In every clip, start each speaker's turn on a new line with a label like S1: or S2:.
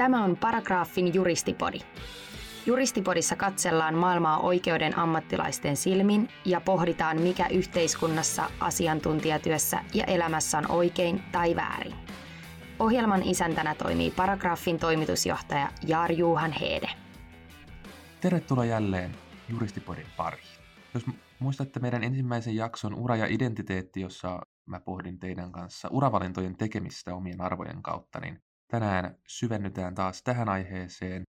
S1: Tämä on Paragraafin juristipodi. Juristipodissa katsellaan maailmaa oikeuden ammattilaisten silmin ja pohditaan, mikä yhteiskunnassa, asiantuntijatyössä ja elämässä on oikein tai väärin. Ohjelman isäntänä toimii Paragraafin toimitusjohtaja Jaar Juhan Heede.
S2: Tervetuloa jälleen Juristipodin pariin. Jos muistatte meidän ensimmäisen jakson Ura ja identiteetti, jossa mä pohdin teidän kanssa uravalintojen tekemistä omien arvojen kautta, niin tänään syvennytään taas tähän aiheeseen.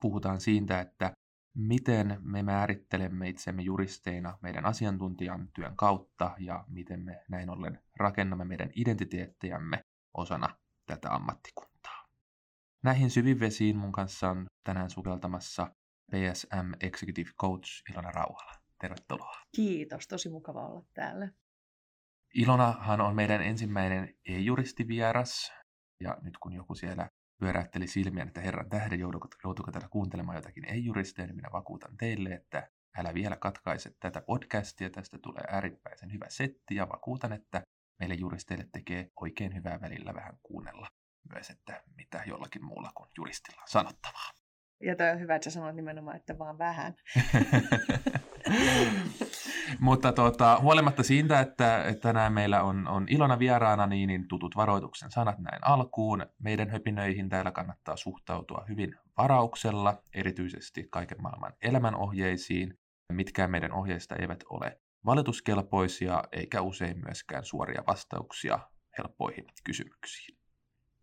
S2: Puhutaan siitä, että miten me määrittelemme itsemme juristeina meidän asiantuntijan työn kautta ja miten me näin ollen rakennamme meidän identiteettejämme osana tätä ammattikuntaa. Näihin syvivesiin mun kanssa on tänään sukeltamassa PSM Executive Coach Ilona Rauhala. Tervetuloa.
S3: Kiitos, tosi mukava olla täällä.
S2: Ilonahan on meidän ensimmäinen ei-juristivieras, ja nyt kun joku siellä pyöräytteli silmiä, että herran tähden joutuuko täällä kuuntelemaan jotakin ei-juristeja, niin minä vakuutan teille, että älä vielä katkaise tätä podcastia, tästä tulee äärimmäisen hyvä setti, ja vakuutan, että meille juristeille tekee oikein hyvää välillä vähän kuunnella myös, että mitä jollakin muulla kuin juristilla on sanottavaa.
S3: Ja toi on hyvä, että sä sanoit nimenomaan, että vaan vähän.
S2: Mutta tuota, huolimatta siitä, että, että tänään meillä on, on Ilona vieraana, niin, niin tutut varoituksen sanat näin alkuun. Meidän höpinöihin täällä kannattaa suhtautua hyvin varauksella, erityisesti kaiken maailman elämänohjeisiin. Mitkään meidän ohjeista eivät ole valituskelpoisia, eikä usein myöskään suoria vastauksia helppoihin kysymyksiin.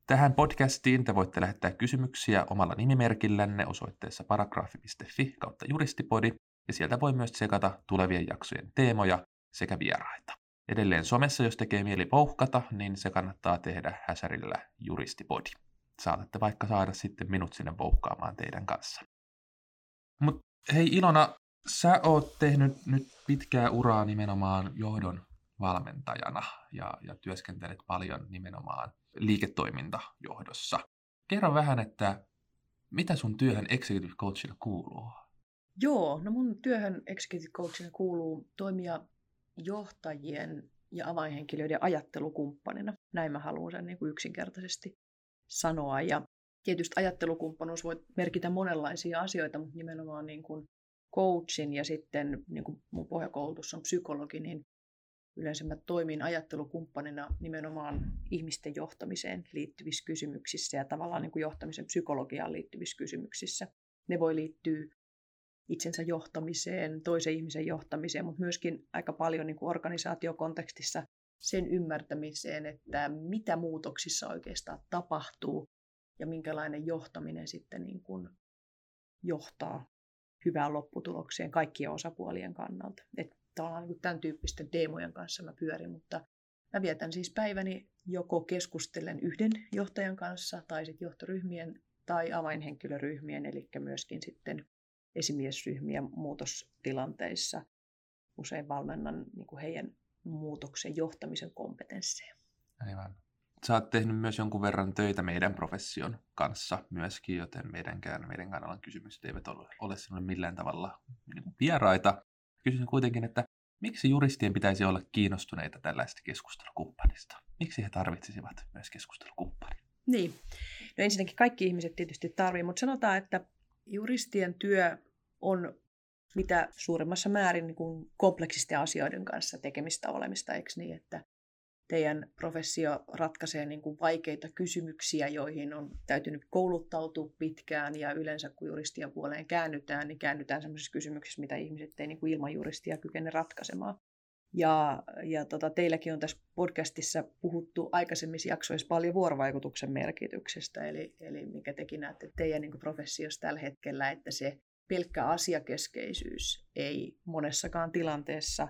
S2: Tähän podcastiin te voitte lähettää kysymyksiä omalla nimimerkillänne osoitteessa paragraafi.fi kautta juristipodi, ja sieltä voi myös tsekata tulevien jaksojen teemoja sekä vieraita. Edelleen somessa, jos tekee mieli pouhkata, niin se kannattaa tehdä häsärillä juristipodi. Saatatte vaikka saada sitten minut sinne pouhkaamaan teidän kanssa. Mutta hei Ilona, sä oot tehnyt nyt pitkää uraa nimenomaan johdon valmentajana ja, ja työskentelet paljon nimenomaan liiketoimintajohdossa. Kerro vähän, että mitä sun työhön executive coachina kuuluu?
S3: Joo, no mun työhön executive coachina kuuluu toimia johtajien ja avainhenkilöiden ajattelukumppanina. Näin mä haluan sen niin kuin yksinkertaisesti sanoa. Ja tietysti ajattelukumppanuus voi merkitä monenlaisia asioita, mutta nimenomaan niin kuin coachin ja sitten niin kuin mun pohjakoulutus on psykologi, niin yleensä mä toimin ajattelukumppanina nimenomaan ihmisten johtamiseen liittyvissä kysymyksissä ja tavallaan niin kuin johtamisen psykologiaan liittyvissä kysymyksissä. Ne voi liittyä itsensä johtamiseen, toisen ihmisen johtamiseen, mutta myöskin aika paljon niin kuin organisaatiokontekstissa sen ymmärtämiseen, että mitä muutoksissa oikeastaan tapahtuu ja minkälainen johtaminen sitten niin kuin johtaa hyvään lopputulokseen kaikkien osapuolien kannalta. Et tavallaan niin tämän tyyppisten teemojen kanssa mä pyörin, mutta mä vietän siis päiväni joko keskustellen yhden johtajan kanssa tai sitten johtoryhmien tai avainhenkilöryhmien, eli myöskin sitten esimiesryhmien muutostilanteissa. Usein valmennan niin kuin heidän muutoksen johtamisen kompetensseja.
S2: Aivan. Sä oot tehnyt myös jonkun verran töitä meidän profession kanssa myöskin, joten meidänkään, meidän kanalan kysymykset eivät ole, ole sinulle millään tavalla niin kuin vieraita. Kysyisin kuitenkin, että miksi juristien pitäisi olla kiinnostuneita tällaista keskustelukumppanista? Miksi he tarvitsisivat myös keskustelukumppanin?
S3: Niin. No ensinnäkin kaikki ihmiset tietysti tarvitsevat, mutta sanotaan, että juristien työ on mitä suurimmassa määrin niin kuin kompleksisten asioiden kanssa tekemistä olemista, eikö niin, että teidän professio ratkaisee niin kuin vaikeita kysymyksiä, joihin on täytynyt kouluttautua pitkään ja yleensä kun juristia puoleen käännytään, niin käännytään sellaisissa kysymyksissä, mitä ihmiset ei niin kuin ilman juristia kykene ratkaisemaan. Ja, ja tota, teilläkin on tässä podcastissa puhuttu aikaisemmissa jaksoissa paljon vuorovaikutuksen merkityksestä, eli, eli mikä tekin näette teidän niin professiossa tällä hetkellä, että se pelkkä asiakeskeisyys ei monessakaan tilanteessa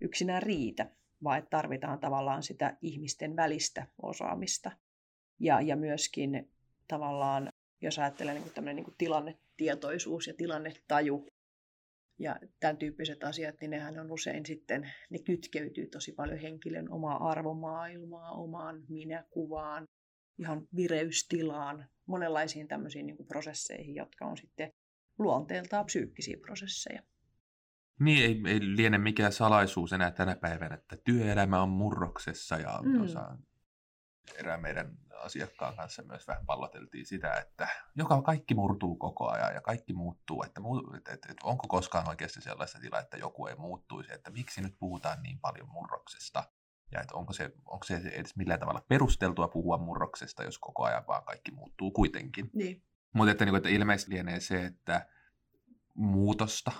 S3: yksinään riitä, vaan että tarvitaan tavallaan sitä ihmisten välistä osaamista. Ja, ja myöskin tavallaan, jos ajattelee niin kuin niin tilannetietoisuus ja tilannetaju ja tämän tyyppiset asiat, niin nehän on usein sitten, ne kytkeytyy tosi paljon henkilön omaa arvomaailmaa, omaan minäkuvaan, ihan vireystilaan, monenlaisiin tämmöisiin niin prosesseihin, jotka on sitten luonteeltaan psyykkisiä prosesseja.
S2: Niin, ei, ei liene mikään salaisuus enää tänä päivänä, että työelämä on murroksessa ja mm. osa, erään meidän asiakkaan kanssa myös vähän palloteltiin sitä, että joka kaikki murtuu koko ajan ja kaikki muuttuu, että, että, että, että onko koskaan oikeasti sellaista tilaa, että joku ei muuttuisi, että miksi nyt puhutaan niin paljon murroksesta ja että onko se, onko se edes millään tavalla perusteltua puhua murroksesta, jos koko ajan vaan kaikki muuttuu kuitenkin.
S3: Niin.
S2: Mutta että, niin että ilmeisesti lienee se, että muutosta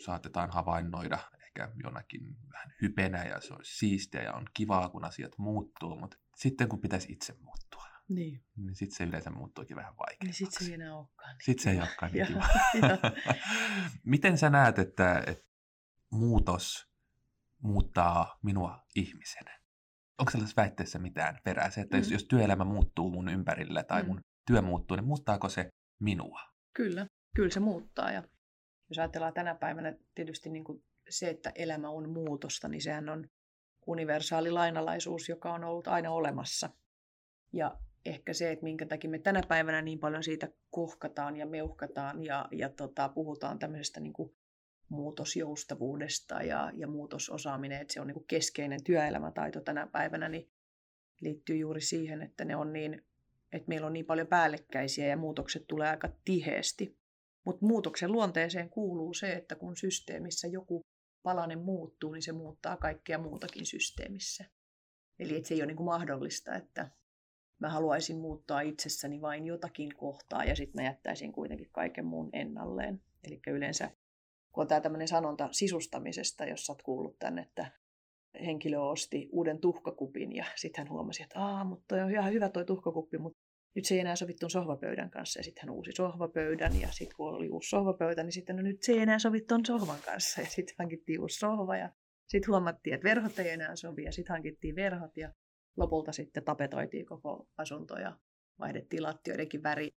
S2: saatetaan havainnoida ehkä jonakin vähän hypenä ja se olisi siistiä ja on kivaa, kun asiat muuttuu, mutta sitten kun pitäisi itse muuttua,
S3: niin,
S2: niin sitten se yleensä muuttuukin vähän vaikeammaksi.
S3: niin sitten se ei enää olekaan. Niin.
S2: Sitten se ei olekaan niin kiva. Miten sä näet, että, että muutos muuttaa minua ihmisenä? Onko sellaisessa väitteessä mitään perää? Se, että jos,
S3: Mm.
S2: jos työelämä muuttuu mun ympärillä tai
S3: Mm.
S2: mun työ muuttuu, niin muuttaako se minua?
S3: Kyllä, kyllä se muuttaa. Ja jos ajatellaan tänä päivänä tietysti niin kuin se, että elämä on muutosta, niin sehän on universaali lainalaisuus, joka on ollut aina olemassa. Ja ehkä se, että minkä takia me tänä päivänä niin paljon siitä kohkataan ja meuhkataan ja, ja tota, puhutaan tämmöisestä niin kuin muutosjoustavuudesta ja, ja muutososaaminen, että se on niin kuin keskeinen työelämätaito tänä päivänä, niin liittyy juuri siihen, että ne on niin, että meillä on niin paljon päällekkäisiä ja muutokset tulee aika tiheesti. Mutta muutoksen luonteeseen kuuluu se, että kun systeemissä joku palanen muuttuu, niin se muuttaa kaikkea muutakin systeemissä. Eli että se ei ole niin kuin mahdollista, että mä haluaisin muuttaa itsessäni vain jotakin kohtaa ja sitten mä jättäisin kuitenkin kaiken muun ennalleen. Eli yleensä, kun on tämä tämmöinen sanonta sisustamisesta, jos sä oot kuullut tänne, että henkilö osti uuden tuhkakupin ja sitten hän huomasi, että aa, mutta toi on ihan hyvä toi tuhkakuppi, mutta nyt se ei enää sovi tuon sohvapöydän kanssa. Ja sitten hän uusi sohvapöydän ja sitten kun oli uusi sohvapöytä, niin sitten no nyt se ei enää sovi tuon sohvan kanssa. Ja sitten hankittiin uusi sohva ja sitten huomattiin, että verhot ei enää sovi ja sitten hankittiin verhot ja lopulta sitten tapetoitiin koko asunto ja vaihdettiin lattioidenkin väri.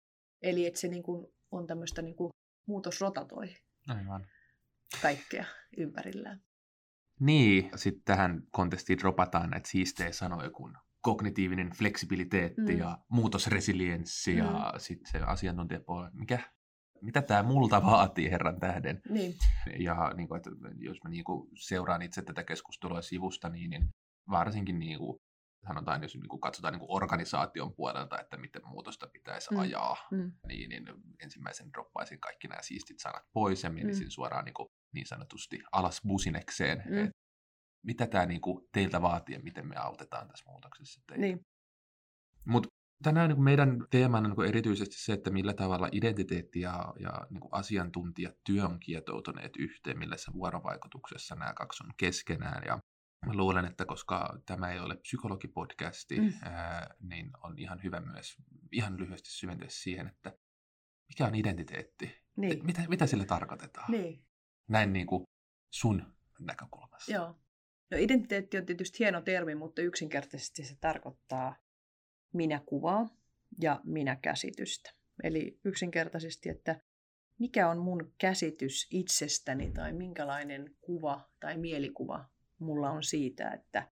S3: Eli että se niin kuin on tämmöistä niin kuin muutos rotatoi
S2: Aivan.
S3: kaikkea ympärillään.
S2: Niin, sitten tähän kontestiin dropataan näitä siistejä sanoja kuin kognitiivinen fleksibiliteetti
S3: Mm.
S2: ja muutosresilienssi
S3: Mm.
S2: ja sitten se asiantuntijapuoli. Mikä, mitä tämä multa vaatii herran tähden?
S3: Niin,
S2: Ja niin kuin, että jos mä niin kuin seuraan itse tätä keskustelua sivusta, niin, niin varsinkin niin kuin, sanotaan, jos niin kuin katsotaan niin kuin organisaation puolelta, että miten muutosta pitäisi
S3: Mm.
S2: ajaa,
S3: mm,
S2: niin, niin ensimmäisen droppaisin kaikki nämä siistit sanat pois ja menisin mm. suoraan niin, kuin, niin sanotusti alas businekseen.
S3: Mm.
S2: Mm. Mitä tämä niin kuin, teiltä vaatii ja miten me autetaan tässä muutoksessa teitä.
S3: niin,
S2: Mutta tänään niin meidän teemana niin kuin erityisesti se, että millä tavalla identiteetti ja, ja niin asiantuntijatyö on kietoutuneet yhteen, millässä vuorovaikutuksessa nämä kaksi on keskenään. Ja mä luulen, että koska tämä ei ole psykologipodcasti,
S3: Mm.
S2: mm. ää, niin on ihan hyvä myös ihan lyhyesti syventyä siihen, että mikä on identiteetti?
S3: niin,
S2: Mitä, mitä sillä tarkoitetaan?
S3: niin.
S2: Näin niin kuin sun näkökulmasta.
S3: Joo. No identiteetti on tietysti hieno termi, mutta yksinkertaisesti se tarkoittaa minäkuvaa ja minäkäsitystä. Eli yksinkertaisesti, että mikä on mun käsitys itsestäni tai minkälainen kuva tai mielikuva mulla on siitä, että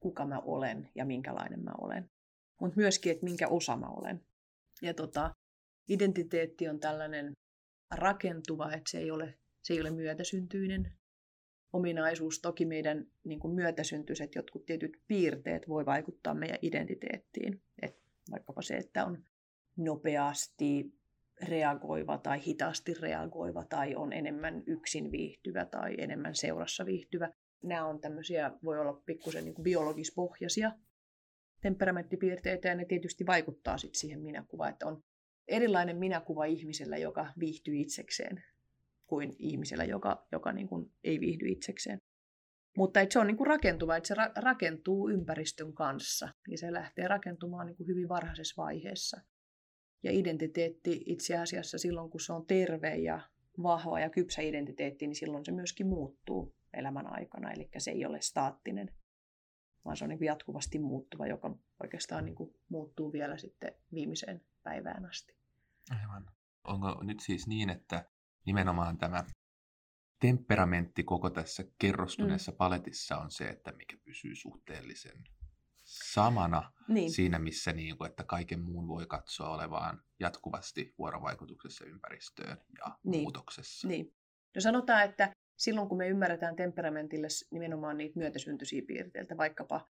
S3: kuka mä olen ja minkälainen mä olen. Mutta myöskin, että minkä osa mä olen. Ja tota, identiteetti on tällainen rakentuva, että se ei ole, se ei ole myötäsyntyinen ominaisuus. Toki meidän niin kuin myötäsyntyiset jotkut tietyt piirteet voi vaikuttaa meidän identiteettiin. Et vaikkapa se, että on nopeasti reagoiva tai hitaasti reagoiva tai on enemmän yksin viihtyvä tai enemmän seurassa viihtyvä. Nämä on tämmöisiä, voi olla pikkusen niin biologispohjaisia temperamenttipiirteitä ja ne tietysti vaikuttaa sit siihen minäkuvaan, että on erilainen minäkuva ihmisellä, joka viihtyy itsekseen kuin ihmisellä, joka, joka niin kuin ei viihdy itsekseen. Mutta että se on niin kuin rakentuva, että se ra- rakentuu ympäristön kanssa ja se lähtee rakentumaan niin kuin hyvin varhaisessa vaiheessa. Ja identiteetti itse asiassa silloin, kun se on terve ja vahva ja kypsä identiteetti, niin silloin se myöskin muuttuu elämän aikana. Eli se ei ole staattinen, vaan se on niin jatkuvasti muuttuva, joka oikeastaan niin kuin muuttuu vielä sitten viimeiseen päivään asti.
S2: Aivan. Onko nyt siis niin, että nimenomaan tämä temperamentti koko tässä kerrostuneessa mm. paletissa on se, että mikä pysyy suhteellisen samana
S3: Niin.
S2: siinä, missä niin kuin, että kaiken muun voi katsoa olevaan jatkuvasti vuorovaikutuksessa ympäristöön ja
S3: Niin.
S2: muutoksessa.
S3: Niin. No sanotaan, että silloin kun me ymmärretään temperamentille nimenomaan niitä myötäsyntyisiä piirteitä, vaikkapa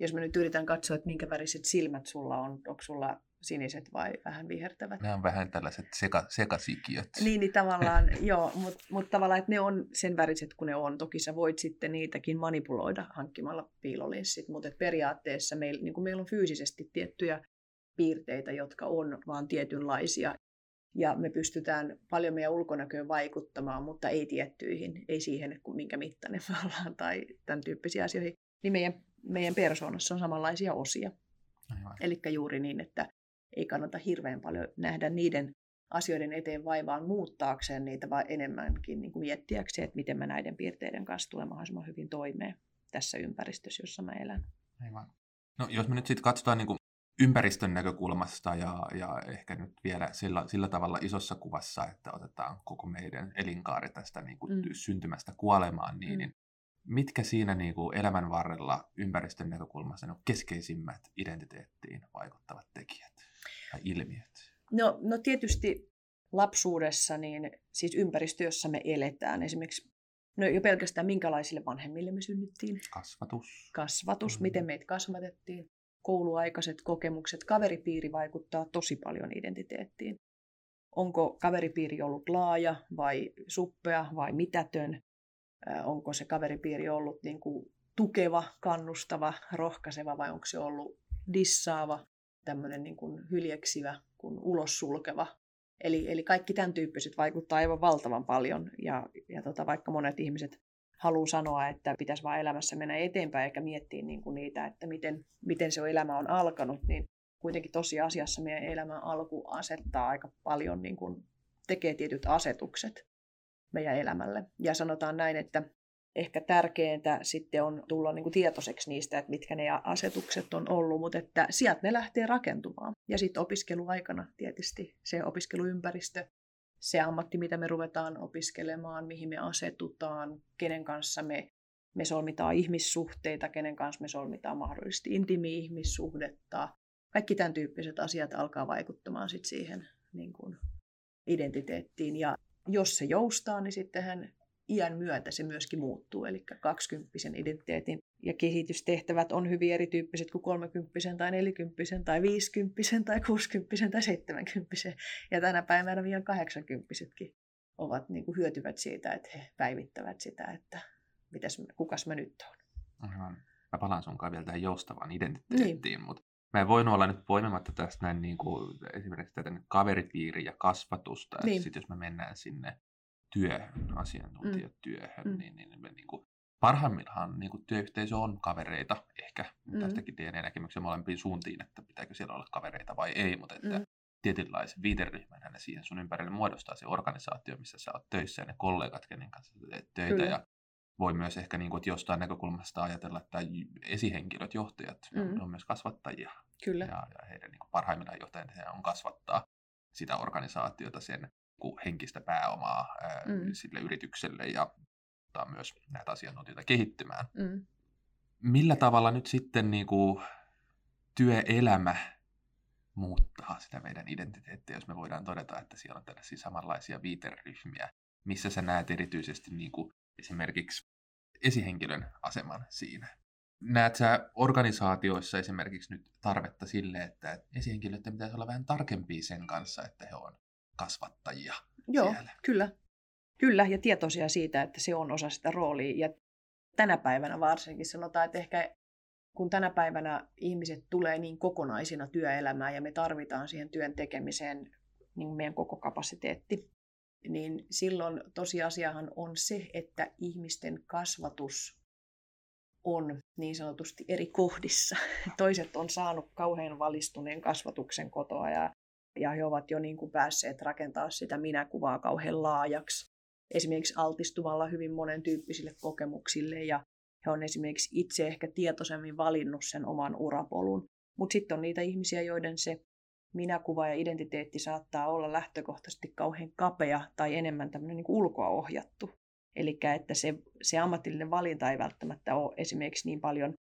S3: Jos me nyt yritän katsoa, että minkä väriset silmät sulla on, onko sulla siniset vai vähän vihertävät?
S2: Nämä on vähän tällaiset seka, sekasikiöt.
S3: Niin, niin tavallaan, joo, mutta mut tavallaan, että ne on sen väriset kuin ne on. Toki sä voit sitten niitäkin manipuloida hankkimalla piilolinssit, mutta periaatteessa meillä, niin meillä on fyysisesti tiettyjä piirteitä, jotka on vaan tietynlaisia. Ja me pystytään paljon meidän ulkonäköön vaikuttamaan, mutta ei tiettyihin, ei siihen, minkä mittainen me ollaan tai tämän tyyppisiä asioihin. Niin meidän, meidän persoonassa on samanlaisia osia. Eli juuri niin, että ei kannata hirveän paljon nähdä niiden asioiden eteen vaivaan muuttaakseen niitä, vaan enemmänkin niin kuin miettiäkseen, että miten mä näiden piirteiden kanssa tulen mahdollisimman hyvin toimeen tässä ympäristössä, jossa mä elän.
S2: Aivan. No jos me nyt sitten katsotaan niin kuin ympäristön näkökulmasta ja, ja ehkä nyt vielä sillä, sillä tavalla isossa kuvassa, että otetaan koko meidän elinkaari tästä niin kuin mm. syntymästä kuolemaan, niin, mm. niin mitkä siinä niin kuin elämän varrella ympäristön näkökulmasta on keskeisimmät identiteettiin vaikuttavat tekijät tai ilmiöt?
S3: No, no tietysti lapsuudessa, niin siis ympäristö, jossa me eletään, esimerkiksi no jo pelkästään minkälaisille vanhemmille me synnyttiin.
S2: Kasvatus.
S3: Kasvatus, mm. miten meitä kasvatettiin kouluaikaiset kokemukset, kaveripiiri vaikuttaa tosi paljon identiteettiin. Onko kaveripiiri ollut laaja vai suppea vai mitätön? Onko se kaveripiiri ollut niin kuin tukeva, kannustava, rohkaiseva vai onko se ollut dissaava, tämmöinen niin kuin hyljeksivä, kun ulos sulkeva. Eli, eli kaikki tämän tyyppiset vaikuttaa aivan valtavan paljon. Ja, ja tota, vaikka monet ihmiset haluaa sanoa, että pitäisi vaan elämässä mennä eteenpäin eikä miettiä niin kuin niitä, että miten, miten se elämä on alkanut, niin kuitenkin tosiasiassa meidän elämän alku asettaa aika paljon, niin kuin tekee tietyt asetukset meidän elämälle. Ja sanotaan näin, että ehkä tärkeintä sitten on tulla niin kuin tietoiseksi niistä, että mitkä ne asetukset on ollut, mutta että sieltä ne lähtee rakentumaan. Ja sitten opiskeluaikana tietysti se opiskeluympäristö se ammatti, mitä me ruvetaan opiskelemaan, mihin me asetutaan, kenen kanssa me, me solmitaan ihmissuhteita, kenen kanssa me solmitaan mahdollisesti intiimi-ihmissuhdetta. Kaikki tämän tyyppiset asiat alkaa vaikuttamaan sit siihen niin kuin identiteettiin. Ja jos se joustaa, niin sittenhän iän myötä se myöskin muuttuu. Eli 20 identiteetin ja kehitystehtävät on hyvin erityyppiset kuin 30 tai 40 tai 50 tai 60 tai 70. Ja tänä päivänä vielä 80 ovat, niin kuin hyötyvät siitä, että he päivittävät sitä, että mitäs, kukas mä nyt olen.
S2: Aivan. Mä palaan sunkaan vielä tähän joustavaan identiteettiin, niin. mutta mä en voinut olla nyt poimimatta tästä näin niin kuin esimerkiksi tätä kaveripiiri ja kasvatusta. Niin. Sitten jos me mennään sinne työhön, asiantuntijatyöhön, mm. niin, niin, niin, niin kuin parhaimmillaan niin kuin työyhteisö on kavereita, ehkä mm. tästäkin DNA-näkemyksen molempiin suuntiin, että pitääkö siellä olla kavereita vai ei, mutta että mm. tietynlaisen viiteryhmän ne siihen sun ympärille muodostaa se organisaatio, missä sä oot töissä ja ne kollegat, kenen kanssa sä teet töitä. Kyllä. Ja voi myös ehkä niin kuin, että jostain näkökulmasta ajatella, että esihenkilöt, johtajat, mm. on, on myös kasvattajia.
S3: Kyllä.
S2: Ja, ja heidän niin kuin, parhaimmillaan johtajien on kasvattaa sitä organisaatiota sen henkistä pääomaa ää, mm. sille yritykselle ja myös näitä asiantuntijoita kehittymään. Mm. Millä tavalla nyt sitten niin kuin, työelämä muuttaa sitä meidän identiteettiä, jos me voidaan todeta, että siellä on tällaisia samanlaisia viiteryhmiä, missä sä näet erityisesti niin kuin esimerkiksi esihenkilön aseman siinä? Näet sä organisaatioissa esimerkiksi nyt tarvetta sille, että esihenkilöiden pitäisi olla vähän tarkempia sen kanssa, että he on kasvattajia
S3: Joo,
S2: siellä?
S3: kyllä. Kyllä, ja tietoisia siitä, että se on osa sitä roolia. Ja tänä päivänä varsinkin sanotaan, että ehkä kun tänä päivänä ihmiset tulee niin kokonaisina työelämään ja me tarvitaan siihen työn tekemiseen niin meidän koko kapasiteetti, niin silloin tosiasiahan on se, että ihmisten kasvatus on niin sanotusti eri kohdissa. Toiset on saanut kauhean valistuneen kasvatuksen kotoa ja, ja he ovat jo niin kuin päässeet rakentaa sitä minäkuvaa kauhean laajaksi esimerkiksi altistumalla hyvin monen tyyppisille kokemuksille ja he on esimerkiksi itse ehkä tietoisemmin valinnut sen oman urapolun. Mutta sitten on niitä ihmisiä, joiden se minäkuva ja identiteetti saattaa olla lähtökohtaisesti kauhean kapea tai enemmän tämmöinen niin ulkoa ohjattu. Eli että se, se ammatillinen valinta ei välttämättä ole esimerkiksi niin paljon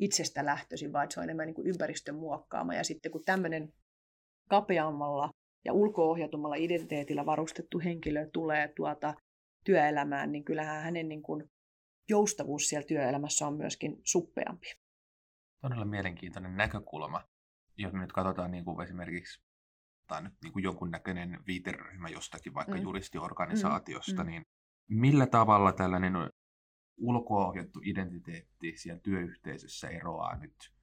S3: itsestä lähtöisin, vaan se on enemmän niin kuin ympäristön muokkaama. Ja sitten kun tämmöinen kapeammalla ja ulkoohjatummalla identiteetillä varustettu henkilö tulee tuota työelämään, niin kyllähän hänen niin kuin joustavuus siellä työelämässä on myöskin suppeampi.
S2: todella mielenkiintoinen näkökulma. Jos me nyt katsotaan niin kuin esimerkiksi tai nyt niin kuin jonkunnäköinen viiteryhmä jostakin, vaikka mm. juristiorganisaatiosta, mm. niin millä tavalla tällainen ulkoohjattu identiteetti siellä työyhteisössä eroaa nyt,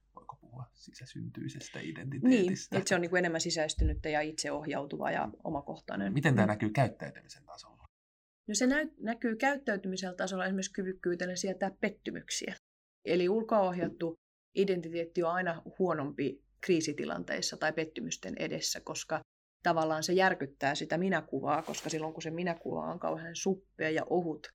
S2: puhua sisäsyntyisestä identiteetistä?
S3: Niin, että se on niin kuin enemmän sisäistynyttä ja itseohjautuva ja omakohtainen.
S2: Miten tämä mm. näkyy käyttäytymisen tasolla?
S3: No se näy, näkyy käyttäytymisellä tasolla esimerkiksi kyvykkyytenä sietää pettymyksiä. Eli ulkoohjattu identiteetti on aina huonompi kriisitilanteissa tai pettymysten edessä, koska tavallaan se järkyttää sitä minäkuvaa, koska silloin kun se minäkuva on kauhean suppea ja ohut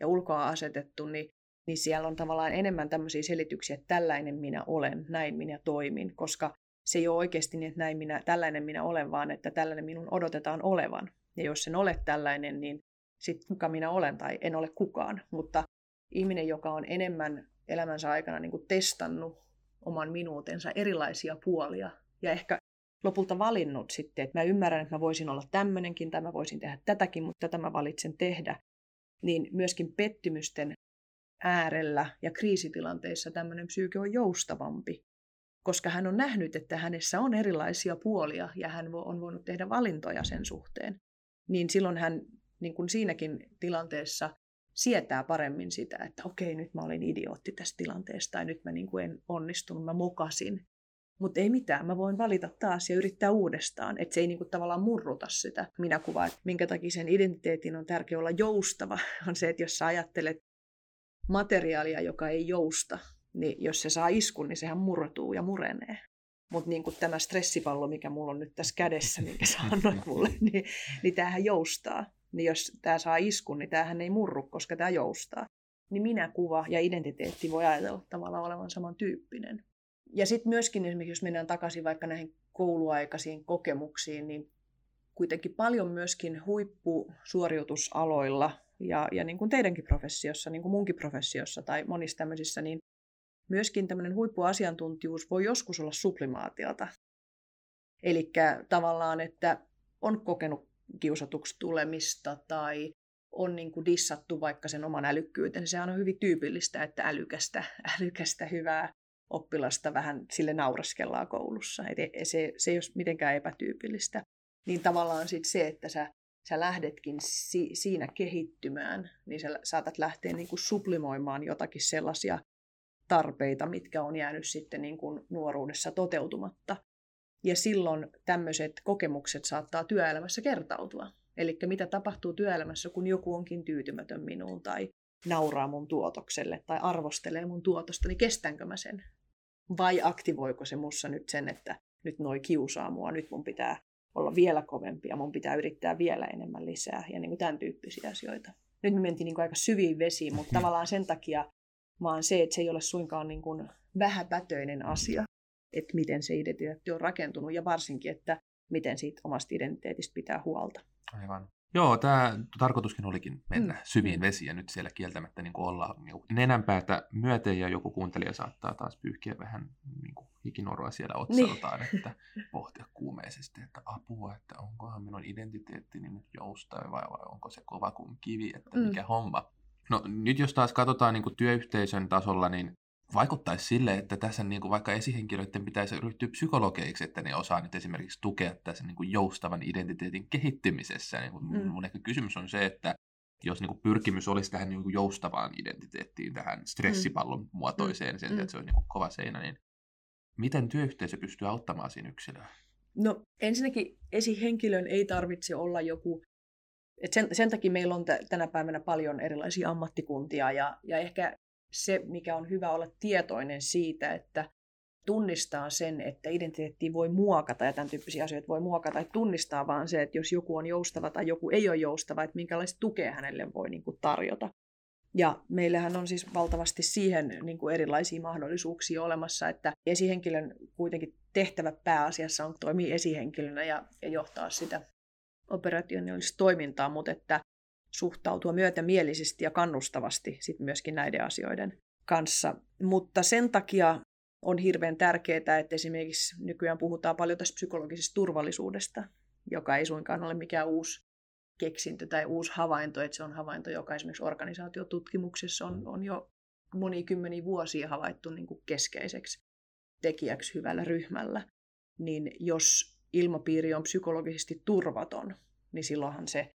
S3: ja ulkoa asetettu, niin, niin siellä on tavallaan enemmän tämmöisiä selityksiä, että tällainen minä olen, näin minä toimin, koska se ei ole oikeasti niin, että näin minä, tällainen minä olen, vaan että tällainen minun odotetaan olevan. Ja jos en ole tällainen, niin sitten kuka minä olen tai en ole kukaan. Mutta ihminen, joka on enemmän elämänsä aikana niin kuin testannut oman minuutensa erilaisia puolia ja ehkä lopulta valinnut sitten, että mä ymmärrän, että mä voisin olla tämmöinenkin tai mä voisin tehdä tätäkin, mutta tätä mä valitsen tehdä, niin myöskin pettymysten äärellä ja kriisitilanteissa tämmöinen psyyke on joustavampi, koska hän on nähnyt, että hänessä on erilaisia puolia ja hän on voinut tehdä valintoja sen suhteen. Niin silloin hän niin kuin siinäkin tilanteessa sietää paremmin sitä, että okei, nyt mä olin idiootti tästä tilanteesta tai nyt mä niin kuin en onnistunut, mä mokasin. Mutta ei mitään, mä voin valita taas ja yrittää uudestaan. Että se ei niinku tavallaan murruta sitä minäkuvaa. Minkä takia sen identiteetin on tärkeää olla joustava, on se, että jos sä ajattelet materiaalia, joka ei jousta, niin jos se saa iskun, niin sehän murtuu ja murenee. Mutta niin kuin tämä stressipallo, mikä mulla on nyt tässä kädessä, minkä sä annoit mulle, niin, niin tämähän joustaa. Niin jos tämä saa iskun, niin tämähän ei murru, koska tämä joustaa. Niin minäkuva ja identiteetti voi ajatella tavallaan olevan samantyyppinen. Ja sitten myöskin esimerkiksi, jos mennään takaisin vaikka näihin kouluaikaisiin kokemuksiin, niin kuitenkin paljon myöskin huippusuoriutusaloilla ja, ja niin kuin teidänkin professiossa, niin kuin munkin professiossa tai monissa tämmöisissä, niin myöskin tämmöinen huippuasiantuntijuus voi joskus olla sublimaatiota. Eli tavallaan, että on kokenut kiusatuksi tulemista tai on niin kuin dissattu vaikka sen oman älykkyytensä. Se on hyvin tyypillistä, että älykästä, älykästä hyvää oppilasta vähän sille nauraskellaan koulussa. Et e, se, se ei ole mitenkään epätyypillistä. Niin tavallaan sit se, että sä, sä lähdetkin si, siinä kehittymään, niin sä saatat lähteä niin kuin sublimoimaan jotakin sellaisia tarpeita, mitkä on jäänyt sitten niin kuin nuoruudessa toteutumatta. Ja silloin tämmöiset kokemukset saattaa työelämässä kertautua. Eli mitä tapahtuu työelämässä, kun joku onkin tyytymätön minuun tai nauraa mun tuotokselle tai arvostelee mun tuotosta, niin kestänkö mä sen? Vai aktivoiko se mussa nyt sen, että nyt noi kiusaa mua, nyt mun pitää olla vielä kovempi ja mun pitää yrittää vielä enemmän lisää ja niin kuin tämän tyyppisiä asioita. Nyt me mentiin niin kuin aika syviin vesiin, mutta tavallaan sen takia vaan se, että se ei ole suinkaan niin kuin vähäpätöinen asia, että miten se identiteetti on rakentunut ja varsinkin, että miten siitä omasta identiteetistä pitää huolta.
S2: Aivan. Joo, tämä tarkoituskin olikin mennä mm. syviin mm. vesiin ja nyt siellä kieltämättä niin kuin olla niin nenänpäätä myöten ja joku kuuntelija saattaa taas pyyhkiä vähän niin kuin hikinoroa siellä otsaltaan, niin. että pohtia kuumeisesti, että apua, että onkohan minun identiteettini nyt joustaa vai, vai onko se kova kuin kivi, että mikä mm. homma. No nyt jos taas katsotaan niin kuin työyhteisön tasolla, niin vaikuttaisi sille, että tässä niin kuin vaikka esihenkilöiden pitäisi ryhtyä psykologeiksi, että ne osaa nyt esimerkiksi tukea tässä niin kuin joustavan identiteetin kehittymisessä. Niin kuin mm. Mun ehkä kysymys on se, että jos niin kuin pyrkimys olisi tähän niin kuin joustavaan identiteettiin, tähän stressipallon mm. muotoiseen, sen, mm. että se on niin kuin kova seinä, niin miten työyhteisö pystyy auttamaan siinä yksilöä?
S3: No ensinnäkin esihenkilön ei tarvitse olla joku et sen, sen takia meillä on t- tänä päivänä paljon erilaisia ammattikuntia ja, ja ehkä se, mikä on hyvä olla tietoinen siitä, että tunnistaa sen, että identiteetti voi muokata ja tämän tyyppisiä asioita voi muokata, tai tunnistaa vaan se, että jos joku on joustava tai joku ei ole joustava, että minkälaista tukea hänelle voi niin kuin tarjota. Ja meillähän on siis valtavasti siihen niin kuin erilaisia mahdollisuuksia olemassa, että esihenkilön kuitenkin tehtävä pääasiassa on toimii esihenkilönä ja, ja johtaa sitä operationaalista toimintaa, mutta että suhtautua myötämielisesti ja kannustavasti sit myöskin näiden asioiden kanssa. Mutta sen takia on hirveän tärkeää, että esimerkiksi nykyään puhutaan paljon tästä psykologisesta turvallisuudesta, joka ei suinkaan ole mikään uusi keksintö tai uusi havainto, että se on havainto, joka esimerkiksi organisaatiotutkimuksessa on, on jo moni kymmeniä vuosia havaittu niin kuin keskeiseksi. tekijäksi hyvällä ryhmällä, niin jos ilmapiiri on psykologisesti turvaton, niin silloinhan se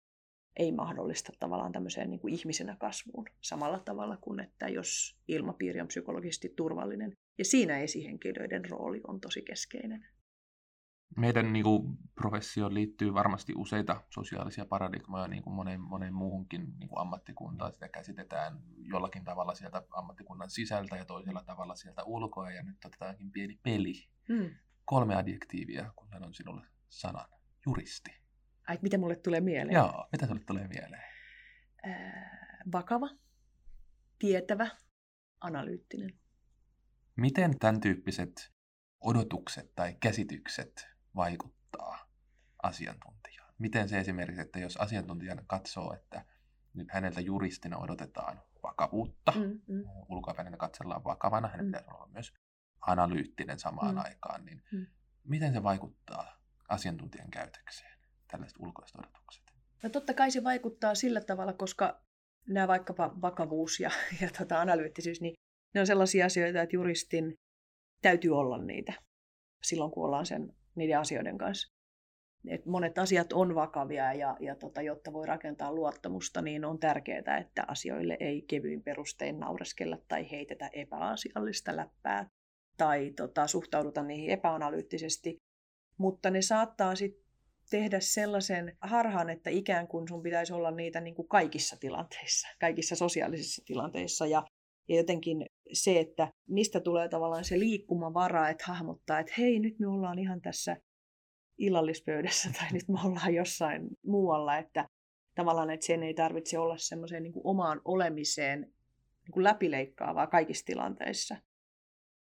S3: ei mahdollista tavallaan tämmöiseen niin kuin ihmisenä kasvuun samalla tavalla kuin, että jos ilmapiiri on psykologisesti turvallinen. Ja siinä esihenkilöiden rooli on tosi keskeinen.
S2: Meidän niin kuin, professioon liittyy varmasti useita sosiaalisia paradigmoja niin kuin moneen, moneen muuhunkin niin kuin ammattikuntaan. Sitä käsitetään jollakin tavalla sieltä ammattikunnan sisältä ja toisella tavalla sieltä ulkoa. Ja nyt otetaankin pieni peli. Hmm. Kolme adjektiivia, kun sanon sinulle sanan. Juristi.
S3: Ai, mitä mulle tulee mieleen?
S2: Joo, mitä sulle tulee mieleen?
S3: Äh, vakava, tietävä, analyyttinen.
S2: Miten tämän tyyppiset odotukset tai käsitykset vaikuttaa asiantuntijaan? Miten se esimerkiksi, että jos asiantuntija katsoo, että nyt häneltä juristina odotetaan vakavuutta, mm, mm. ulkoapäin katsellaan vakavana, hänen mm. pitäisi olla myös analyyttinen samaan mm. aikaan, niin mm. miten se vaikuttaa asiantuntijan käytökseen, tällaiset ulkoiset odotukset?
S3: No totta kai se vaikuttaa sillä tavalla, koska nämä vaikkapa vakavuus ja, ja tota analyyttisyys, niin ne on sellaisia asioita, että juristin täytyy olla niitä silloin, kun ollaan sen, niiden asioiden kanssa. Et monet asiat on vakavia ja, ja tota, jotta voi rakentaa luottamusta, niin on tärkeää, että asioille ei kevyin perustein naureskella tai heitetä epäasiallista läppää tai tota, suhtauduta niihin epäanalyyttisesti. Mutta ne saattaa sitten tehdä sellaisen harhan, että ikään kuin sun pitäisi olla niitä niin kuin kaikissa tilanteissa, kaikissa sosiaalisissa tilanteissa. Ja, ja jotenkin se, että mistä tulee tavallaan se liikkumavara, että hahmottaa, että hei, nyt me ollaan ihan tässä illallispöydässä tai nyt me ollaan jossain muualla, että tavallaan, että sen ei tarvitse olla semmoiseen niin omaan olemiseen niin kuin läpileikkaavaa kaikissa tilanteissa.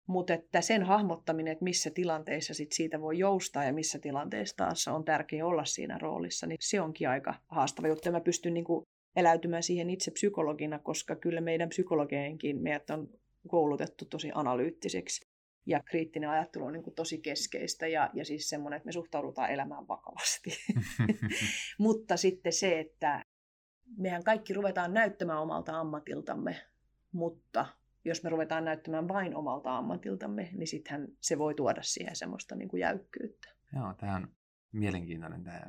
S3: Mutta että sen hahmottaminen, että missä tilanteissa sit siitä voi joustaa ja missä tilanteessa taas on tärkeää olla siinä roolissa, niin se onkin aika haastava juttu. Mä pystyn niin kuin eläytymään siihen itse psykologina, koska kyllä meidän psykologeenkin meidät on koulutettu tosi analyyttiseksi. Ja kriittinen ajattelu on niin kuin tosi keskeistä ja, ja siis semmoinen, että me suhtaudutaan elämään vakavasti. Mutta sitten se, että mehän kaikki ruvetaan näyttämään omalta ammatiltamme, mutta jos me ruvetaan näyttämään vain omalta ammatiltamme, niin sittenhän se voi tuoda siihen semmoista niin kuin jäykkyyttä.
S2: Joo, tämä on mielenkiintoinen. Tämä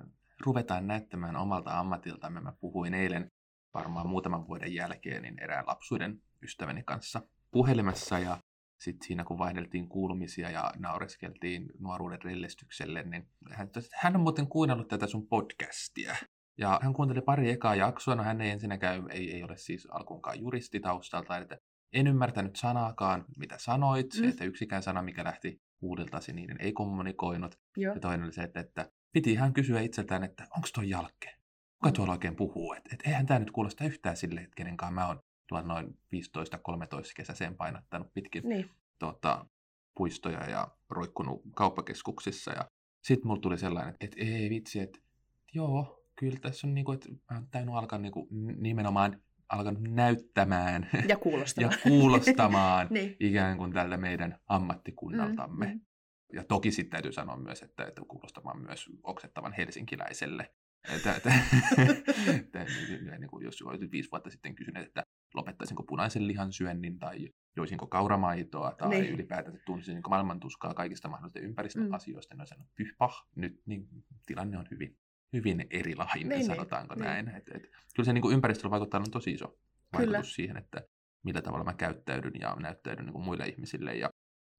S2: ruvetaan näyttämään omalta ammatiltamme. Mä puhuin eilen varmaan muutaman vuoden jälkeen niin erään lapsuuden ystäväni kanssa puhelimessa ja sitten siinä kun vaihdeltiin kuulumisia ja naureskeltiin nuoruuden rellestykselle, niin hän, hän on muuten kuunnellut tätä sun podcastia. Ja hän kuunteli pari ekaa jaksoa, no hän ei ensinnäkään, ei, ei ole siis alkuunkaan juristi taustalta, että en ymmärtänyt sanaakaan, mitä sanoit, mm. että yksikään sana, mikä lähti huudiltasi, niin ei kommunikoinut. Joo. Ja toinen oli se, että, että piti ihan kysyä itseltään, että onko toi jalke? Kuka tuolla oikein puhuu? Että et, eihän tämä nyt kuulosta yhtään sille, että kenenkaan mä oon tuolla noin 15-13 kesäseen painattanut pitkin niin. tuota, puistoja ja roikkunut kauppakeskuksissa. Ja sitten mulla tuli sellainen, että, ei vitsi, että joo, kyllä tässä on niin kuin, että mä oon täynnä alkaa niin kuin, nimenomaan alkanut näyttämään
S3: ja kuulostamaan,
S2: ja kuulostamaan niin. ikään kuin tältä meidän ammattikunnaltamme. Mm, mm. Ja toki sitten täytyy sanoa myös, että, että kuulostamaan myös oksettavan helsinkiläiselle. Että, että, että, niin kuin jos olisit viisi vuotta sitten kysynyt, että lopettaisinko punaisen lihan syönnin tai joisinko kauramaitoa tai niin. ylipäätään tunnisin niin maailmantuskaa kaikista mahdollisista ympäristöasioista, mm. niin sanoin, pyhpah, nyt niin, tilanne on hyvin hyvin erilainen, niin, niin, sanotaanko niin, näin. Et, et, kyllä se niin kuin ympäristöllä vaikuttaa on tosi iso vaikutus kyllä. siihen, että millä tavalla mä käyttäydyn ja näyttäydyn niin kuin muille ihmisille. Ja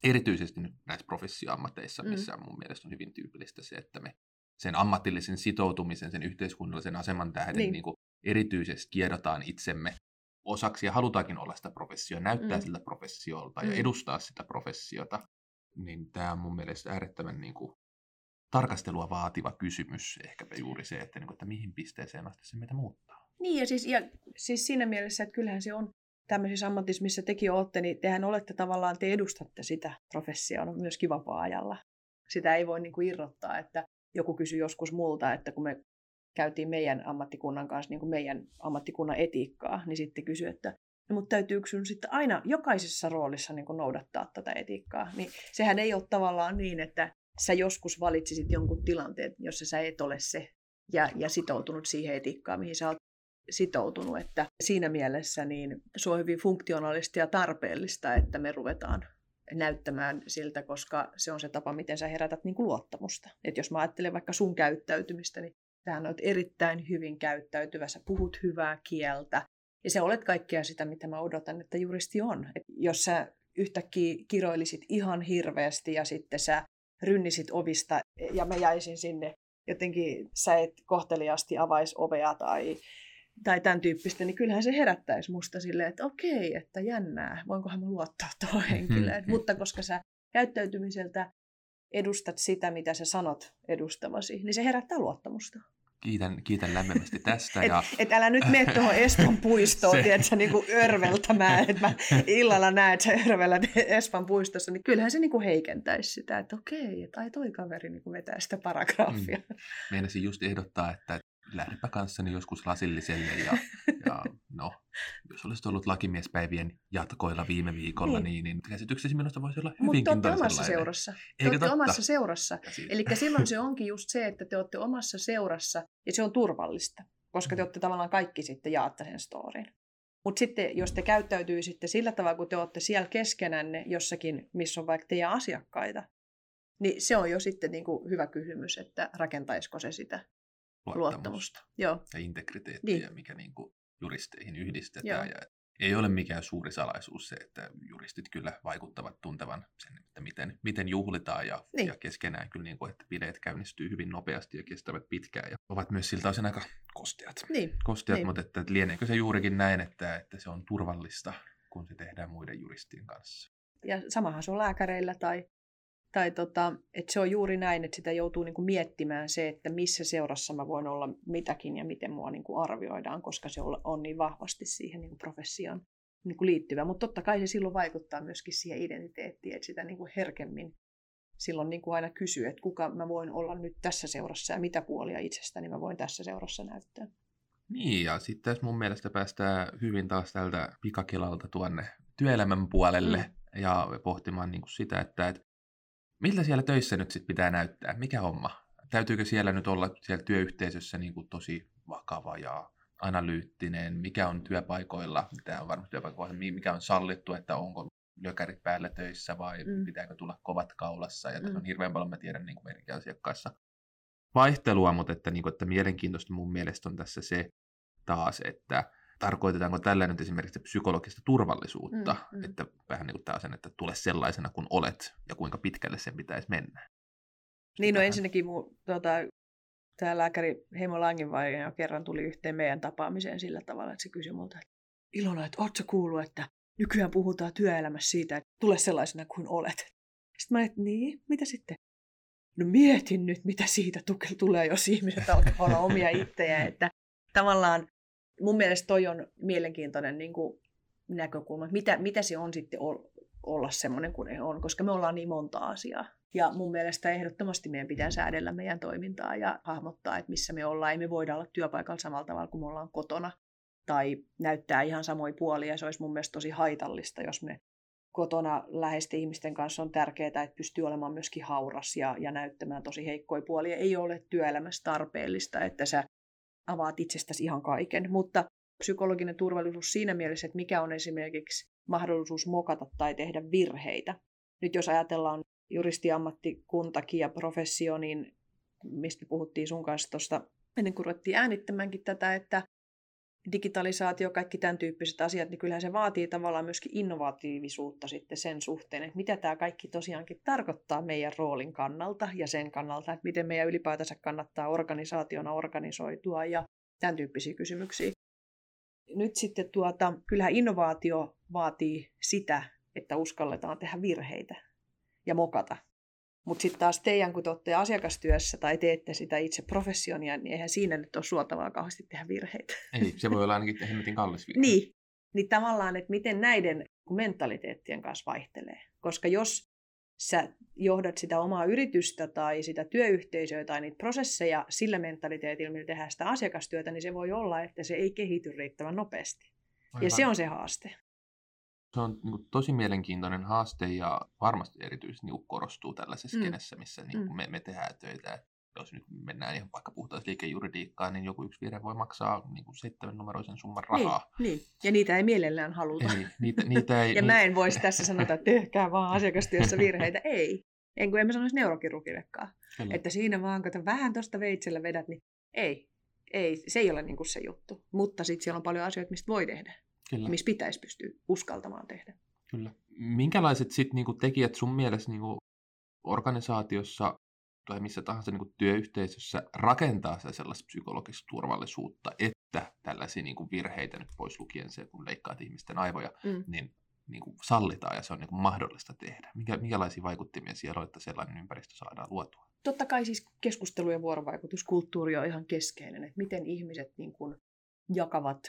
S2: erityisesti nyt näissä professioammateissa, mm. missä mun mielestä on hyvin tyypillistä se, että me sen ammatillisen sitoutumisen, sen yhteiskunnallisen aseman tähden niin. Niin kuin erityisesti kierrotaan itsemme osaksi ja halutaankin olla sitä professioa, näyttää mm. siltä professiolta mm. ja edustaa sitä professiota, niin tämä on mun mielestä äärettömän niin kuin tarkastelua vaativa kysymys, ehkäpä juuri se, että, niin kuin, että mihin pisteeseen asti se meitä muuttaa.
S3: Niin, ja siis, ja siis siinä mielessä, että kyllähän se on tämmöisissä ammatissa, missä tekin olette, niin tehän olette tavallaan, te edustatte sitä professiota myöskin vapaa-ajalla. Sitä ei voi niin kuin irrottaa, että joku kysyi joskus multa, että kun me käytiin meidän ammattikunnan kanssa niin kuin meidän ammattikunnan etiikkaa, niin sitten kysyi, että no, mutta täytyykö sinun sitten aina jokaisessa roolissa niin kuin noudattaa tätä etiikkaa? Niin sehän ei ole tavallaan niin, että sä joskus valitsisit jonkun tilanteen, jossa sä et ole se ja, ja sitoutunut siihen etiikkaan, mihin sä oot sitoutunut. Että siinä mielessä niin se on hyvin funktionaalista ja tarpeellista, että me ruvetaan näyttämään siltä, koska se on se tapa, miten sä herätät niin kuin luottamusta. Et jos mä ajattelen vaikka sun käyttäytymistä, niin sähän olet erittäin hyvin käyttäytyvä, sä puhut hyvää kieltä, ja sä olet kaikkea sitä, mitä mä odotan, että juristi on. Et jos sä yhtäkkiä kiroilisit ihan hirveästi ja sitten sä rynnisit ovista ja mä jäisin sinne jotenkin sä et kohteliaasti avaisi ovea tai, tai tämän tyyppistä, niin kyllähän se herättäisi musta silleen, että okei, että jännää, voinkohan mä luottaa tuohon henkilöön. Mm-hmm. Mutta koska sä käyttäytymiseltä edustat sitä, mitä sä sanot edustavasi, niin se herättää luottamusta.
S2: Kiitän, kiitän lämpimästi tästä.
S3: et, ja... et älä nyt mene tuohon Espan puistoon, se... tiedätkö, niin kuin örveltämään, että mä illalla näen, että sä örvelät Espan puistossa, niin kyllähän se niin kuin heikentäisi sitä, että okei, että ai toi kaveri niin kuin vetää sitä paragraafia. Mm.
S2: Meinasin just ehdottaa, että lähdepä kanssani joskus lasilliselle ja, ja no, jos olisit ollut lakimiespäivien jatkoilla viime viikolla, niin, niin, niin käsityksesi minusta voisi olla hyvinkin
S3: Mutta te olette omassa seurassa. Te olette omassa seurassa. Eli silloin se onkin just se, että te olette omassa seurassa ja se on turvallista, koska te mm. olette tavallaan kaikki sitten jaatte sen storin. Mutta sitten jos te käyttäytyy sitten sillä tavalla, kun te olette siellä keskenänne jossakin, missä on vaikka teidän asiakkaita, niin se on jo sitten niin kuin hyvä kysymys, että rakentaisiko se sitä luottamusta. luottamusta. Joo.
S2: Ja integriteettiä, niin. mikä niin kuin juristeihin yhdistetään. Joo. Ja ei ole mikään suuri salaisuus se, että juristit kyllä vaikuttavat tuntevan sen, että miten, miten juhlitaan ja, niin. ja keskenään kyllä, niin kuin, että bileet käynnistyy hyvin nopeasti ja kestävät pitkään ja ovat myös siltä osin aika kosteat.
S3: Niin.
S2: Kosteat,
S3: niin.
S2: mutta että lieneekö se juurikin näin, että, että se on turvallista, kun se tehdään muiden juristien kanssa.
S3: Ja samahan se on lääkäreillä tai tai tota, että se on juuri näin, että sitä joutuu niinku miettimään se, että missä seurassa mä voin olla mitäkin ja miten mua niinku arvioidaan, koska se on niin vahvasti siihen niinku professioon niinku liittyvä. Mutta totta kai se silloin vaikuttaa myöskin siihen identiteettiin, että sitä niinku herkemmin silloin niinku aina kysyy, että kuka mä voin olla nyt tässä seurassa ja mitä puolia itsestäni mä voin tässä seurassa näyttää.
S2: Niin, ja sitten tässä mun mielestä päästään hyvin taas tältä pikakelalta tuonne työelämän puolelle mm. ja pohtimaan niin kuin sitä, että, että Miltä siellä töissä nyt sit pitää näyttää? Mikä homma? Täytyykö siellä nyt olla siellä työyhteisössä niin kuin tosi vakava ja analyyttinen? Mikä on työpaikoilla, tämä on varmasti työpaikoilla, mikä on sallittu, että onko lökärit päällä töissä vai mm. pitääkö tulla kovat kaulassa? Ja mm. on hirveän paljon, mä tiedän niin kuin asiakkaissa vaihtelua, mutta että, niin kuin, että mielenkiintoista mun mielestä on tässä se taas, että tarkoitetaanko tällä nyt esimerkiksi psykologista turvallisuutta, mm, mm. että vähän niin kuin sen, että tule sellaisena kuin olet ja kuinka pitkälle sen pitäisi mennä.
S3: Niin, no ensinnäkin mun, tota, tämä lääkäri Heimo Langinvainen jo kerran tuli yhteen meidän tapaamiseen sillä tavalla, että se kysyi multa, että Ilona, että ootko kuullut, että nykyään puhutaan työelämässä siitä, että tule sellaisena kuin olet. Sitten mä että niin, mitä sitten? No mietin nyt, mitä siitä tulee, jos ihmiset alkaa olla omia ittejä, että tavallaan mun mielestä toi on mielenkiintoinen niin kuin näkökulma, mitä, mitä se on sitten olla semmoinen kuin on, koska me ollaan niin monta asiaa. Ja mun mielestä ehdottomasti meidän pitää säädellä meidän toimintaa ja hahmottaa, että missä me ollaan. Ei me voida olla työpaikalla samalla tavalla kuin me ollaan kotona tai näyttää ihan samoin puolia. Se olisi mun mielestä tosi haitallista, jos me kotona läheisten ihmisten kanssa on tärkeää, että pystyy olemaan myöskin hauras ja, ja näyttämään tosi heikkoja puolia. Ei ole työelämässä tarpeellista, että sä avaat itsestäsi ihan kaiken. Mutta psykologinen turvallisuus siinä mielessä, että mikä on esimerkiksi mahdollisuus mokata tai tehdä virheitä. Nyt jos ajatellaan juristiammattikuntakin ja professio, niin mistä puhuttiin sun kanssa tuosta ennen kuin ruvettiin äänittämäänkin tätä, että digitalisaatio, kaikki tämän tyyppiset asiat, niin kyllähän se vaatii tavallaan myöskin innovatiivisuutta sitten sen suhteen, että mitä tämä kaikki tosiaankin tarkoittaa meidän roolin kannalta ja sen kannalta, että miten meidän ylipäätänsä kannattaa organisaationa organisoitua ja tämän tyyppisiä kysymyksiä. Nyt sitten tuota, kyllähän innovaatio vaatii sitä, että uskalletaan tehdä virheitä ja mokata mutta sitten taas teidän, kun te olette asiakastyössä tai teette sitä itse professionia, niin eihän siinä nyt ole suotavaa kauheasti tehdä virheitä.
S2: Ei, se voi olla ainakin hemmetin kallis virhe.
S3: niin, niin tavallaan, että miten näiden mentaliteettien kanssa vaihtelee. Koska jos sä johdat sitä omaa yritystä tai sitä työyhteisöä tai niitä prosesseja sillä mentaliteetillä, millä tehdään sitä asiakastyötä, niin se voi olla, että se ei kehity riittävän nopeasti. Aivan. Ja se on se haaste
S2: se on niin kuin, tosi mielenkiintoinen haaste ja varmasti erityisesti niin korostuu tällaisessa mm. missä niin kuin, mm. me, me tehdään töitä. jos nyt mennään ihan vaikka puhutaan liikejuridiikkaan, niin joku yksi virhe voi maksaa niin kuin seitsemän numeroisen summan rahaa.
S3: Niin, niin, ja niitä ei mielellään haluta.
S2: Ei, niitä, niitä ei,
S3: ja mä en voisi tässä sanota, että tehkää vaan asiakastyössä virheitä. Ei. En kuin en mä sanoisi neurokirurgillekaan. Kyllä. Että siinä vaan, kun vähän tuosta veitsellä vedät, niin ei. Ei, se ei ole niin kuin se juttu. Mutta sitten siellä on paljon asioita, mistä voi tehdä. Kyllä. Missä pitäisi pystyä uskaltamaan tehdä.
S2: Kyllä. Minkälaiset sitten niinku tekijät sun mielestä niinku organisaatiossa tai missä tahansa niinku työyhteisössä rakentaa se sellaista psykologista turvallisuutta, että tällaisia niinku virheitä nyt pois lukien se, kun leikkaat ihmisten aivoja, mm. niin niin kuin sallitaan ja se on niin kuin mahdollista tehdä? Mikä, minkälaisia vaikuttimia siellä on, että sellainen ympäristö saadaan luotua?
S3: Totta kai siis keskustelu ja vuorovaikutuskulttuuri on ihan keskeinen, että miten ihmiset niin kuin jakavat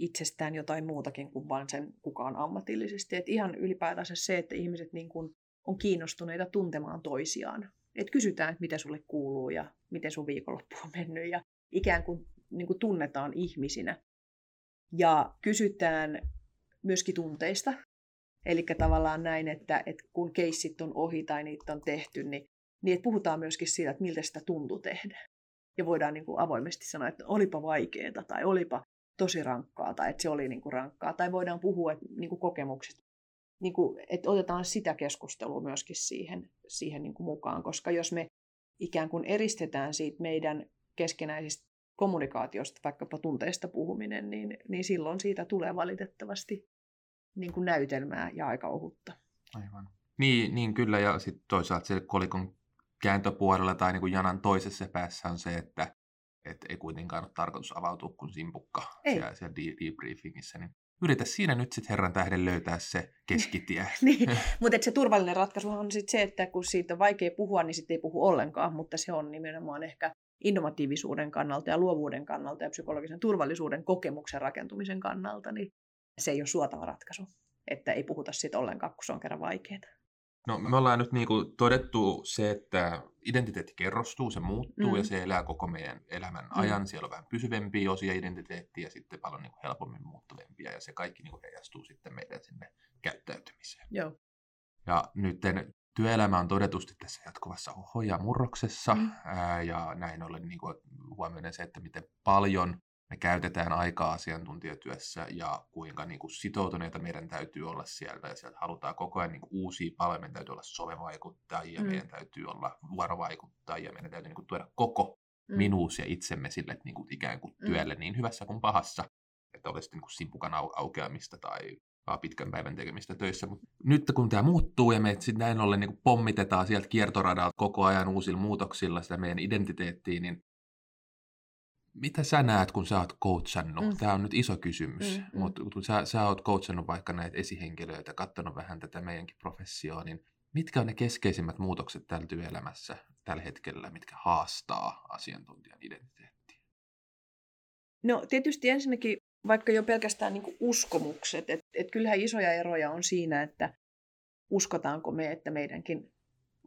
S3: itsestään jotain muutakin kuin vain sen kukaan ammatillisesti. Et ihan ylipäätänsä se, että ihmiset niin kuin on kiinnostuneita tuntemaan toisiaan. Et kysytään, että mitä sulle kuuluu ja miten sun viikonloppu on mennyt ja ikään kuin, niin kuin tunnetaan ihmisinä. Ja kysytään myöskin tunteista. Eli tavallaan näin, että, että kun keissit on ohi tai niitä on tehty, niin, niin että puhutaan myöskin siitä, että miltä sitä tuntuu tehdä. Ja voidaan niin kuin avoimesti sanoa, että olipa vaikeaa tai olipa tosi rankkaa tai että se oli niin kuin rankkaa. Tai voidaan puhua että, niin kuin kokemuksista. Niin kuin, että otetaan sitä keskustelua myöskin siihen, siihen niin kuin mukaan, koska jos me ikään kuin eristetään siitä meidän keskenäisistä kommunikaatiosta, vaikkapa tunteista puhuminen, niin, niin silloin siitä tulee valitettavasti niin kuin näytelmää ja aika ohutta.
S2: Aivan. Niin, niin kyllä, ja sitten toisaalta se kolikon kääntöpuolella tai niin kuin janan toisessa päässä on se, että et ei kuitenkaan ole tarkoitus avautua kuin simpukka ei. siellä, siellä debriefingissä. Niin yritä siinä nyt sitten herran tähden löytää se keskitie.
S3: niin, mutta se turvallinen ratkaisu on sitten se, että kun siitä on vaikea puhua, niin sitten ei puhu ollenkaan, mutta se on nimenomaan ehkä innovatiivisuuden kannalta ja luovuuden kannalta ja psykologisen turvallisuuden kokemuksen rakentumisen kannalta, niin se ei ole suotava ratkaisu, että ei puhuta siitä ollenkaan, kun se on kerran vaikeaa.
S2: No me ollaan nyt niin kuin todettu se, että identiteetti kerrostuu, se muuttuu mm. ja se elää koko meidän elämän mm. ajan. Siellä on vähän pysyvempiä osia identiteettiä ja sitten paljon niin kuin helpommin muuttuvempia ja se kaikki niin kuin heijastuu sitten meidän sinne käyttäytymiseen.
S3: Joo.
S2: Ja nyt työelämä on todetusti tässä jatkuvassa hoja-murroksessa mm. ää, ja näin ollen niin kuin huomioiden se, että miten paljon me käytetään aikaa asiantuntijatyössä ja kuinka niin kuin sitoutuneita meidän täytyy olla sieltä ja sieltä halutaan koko ajan niin kuin uusia palveluja, meidän täytyy olla somevaikuttajia, mm. meidän täytyy olla vuorovaikuttajia, meidän täytyy niin kuin tuoda koko mm. minuus ja itsemme sille niin kuin ikään kuin mm. työlle niin hyvässä kuin pahassa, että olisi niin kuin simpukan au- aukeamista tai pitkän päivän tekemistä töissä. Mutta nyt kun tämä muuttuu ja me sitten näin ollen niin pommitetaan sieltä kiertoradalta koko ajan uusilla muutoksilla sitä meidän identiteettiä, niin mitä sä näet, kun sä oot coachannut? Mm. Tämä on nyt iso kysymys, mm, mm. mutta kun sä, sä oot coachannut vaikka näitä esihenkilöitä, katsonut vähän tätä meidänkin professioa, niin mitkä on ne keskeisimmät muutokset tällä työelämässä tällä hetkellä, mitkä haastaa asiantuntijan identiteettiä?
S3: No tietysti ensinnäkin vaikka jo pelkästään niin uskomukset, että et kyllähän isoja eroja on siinä, että uskotaanko me, että meidänkin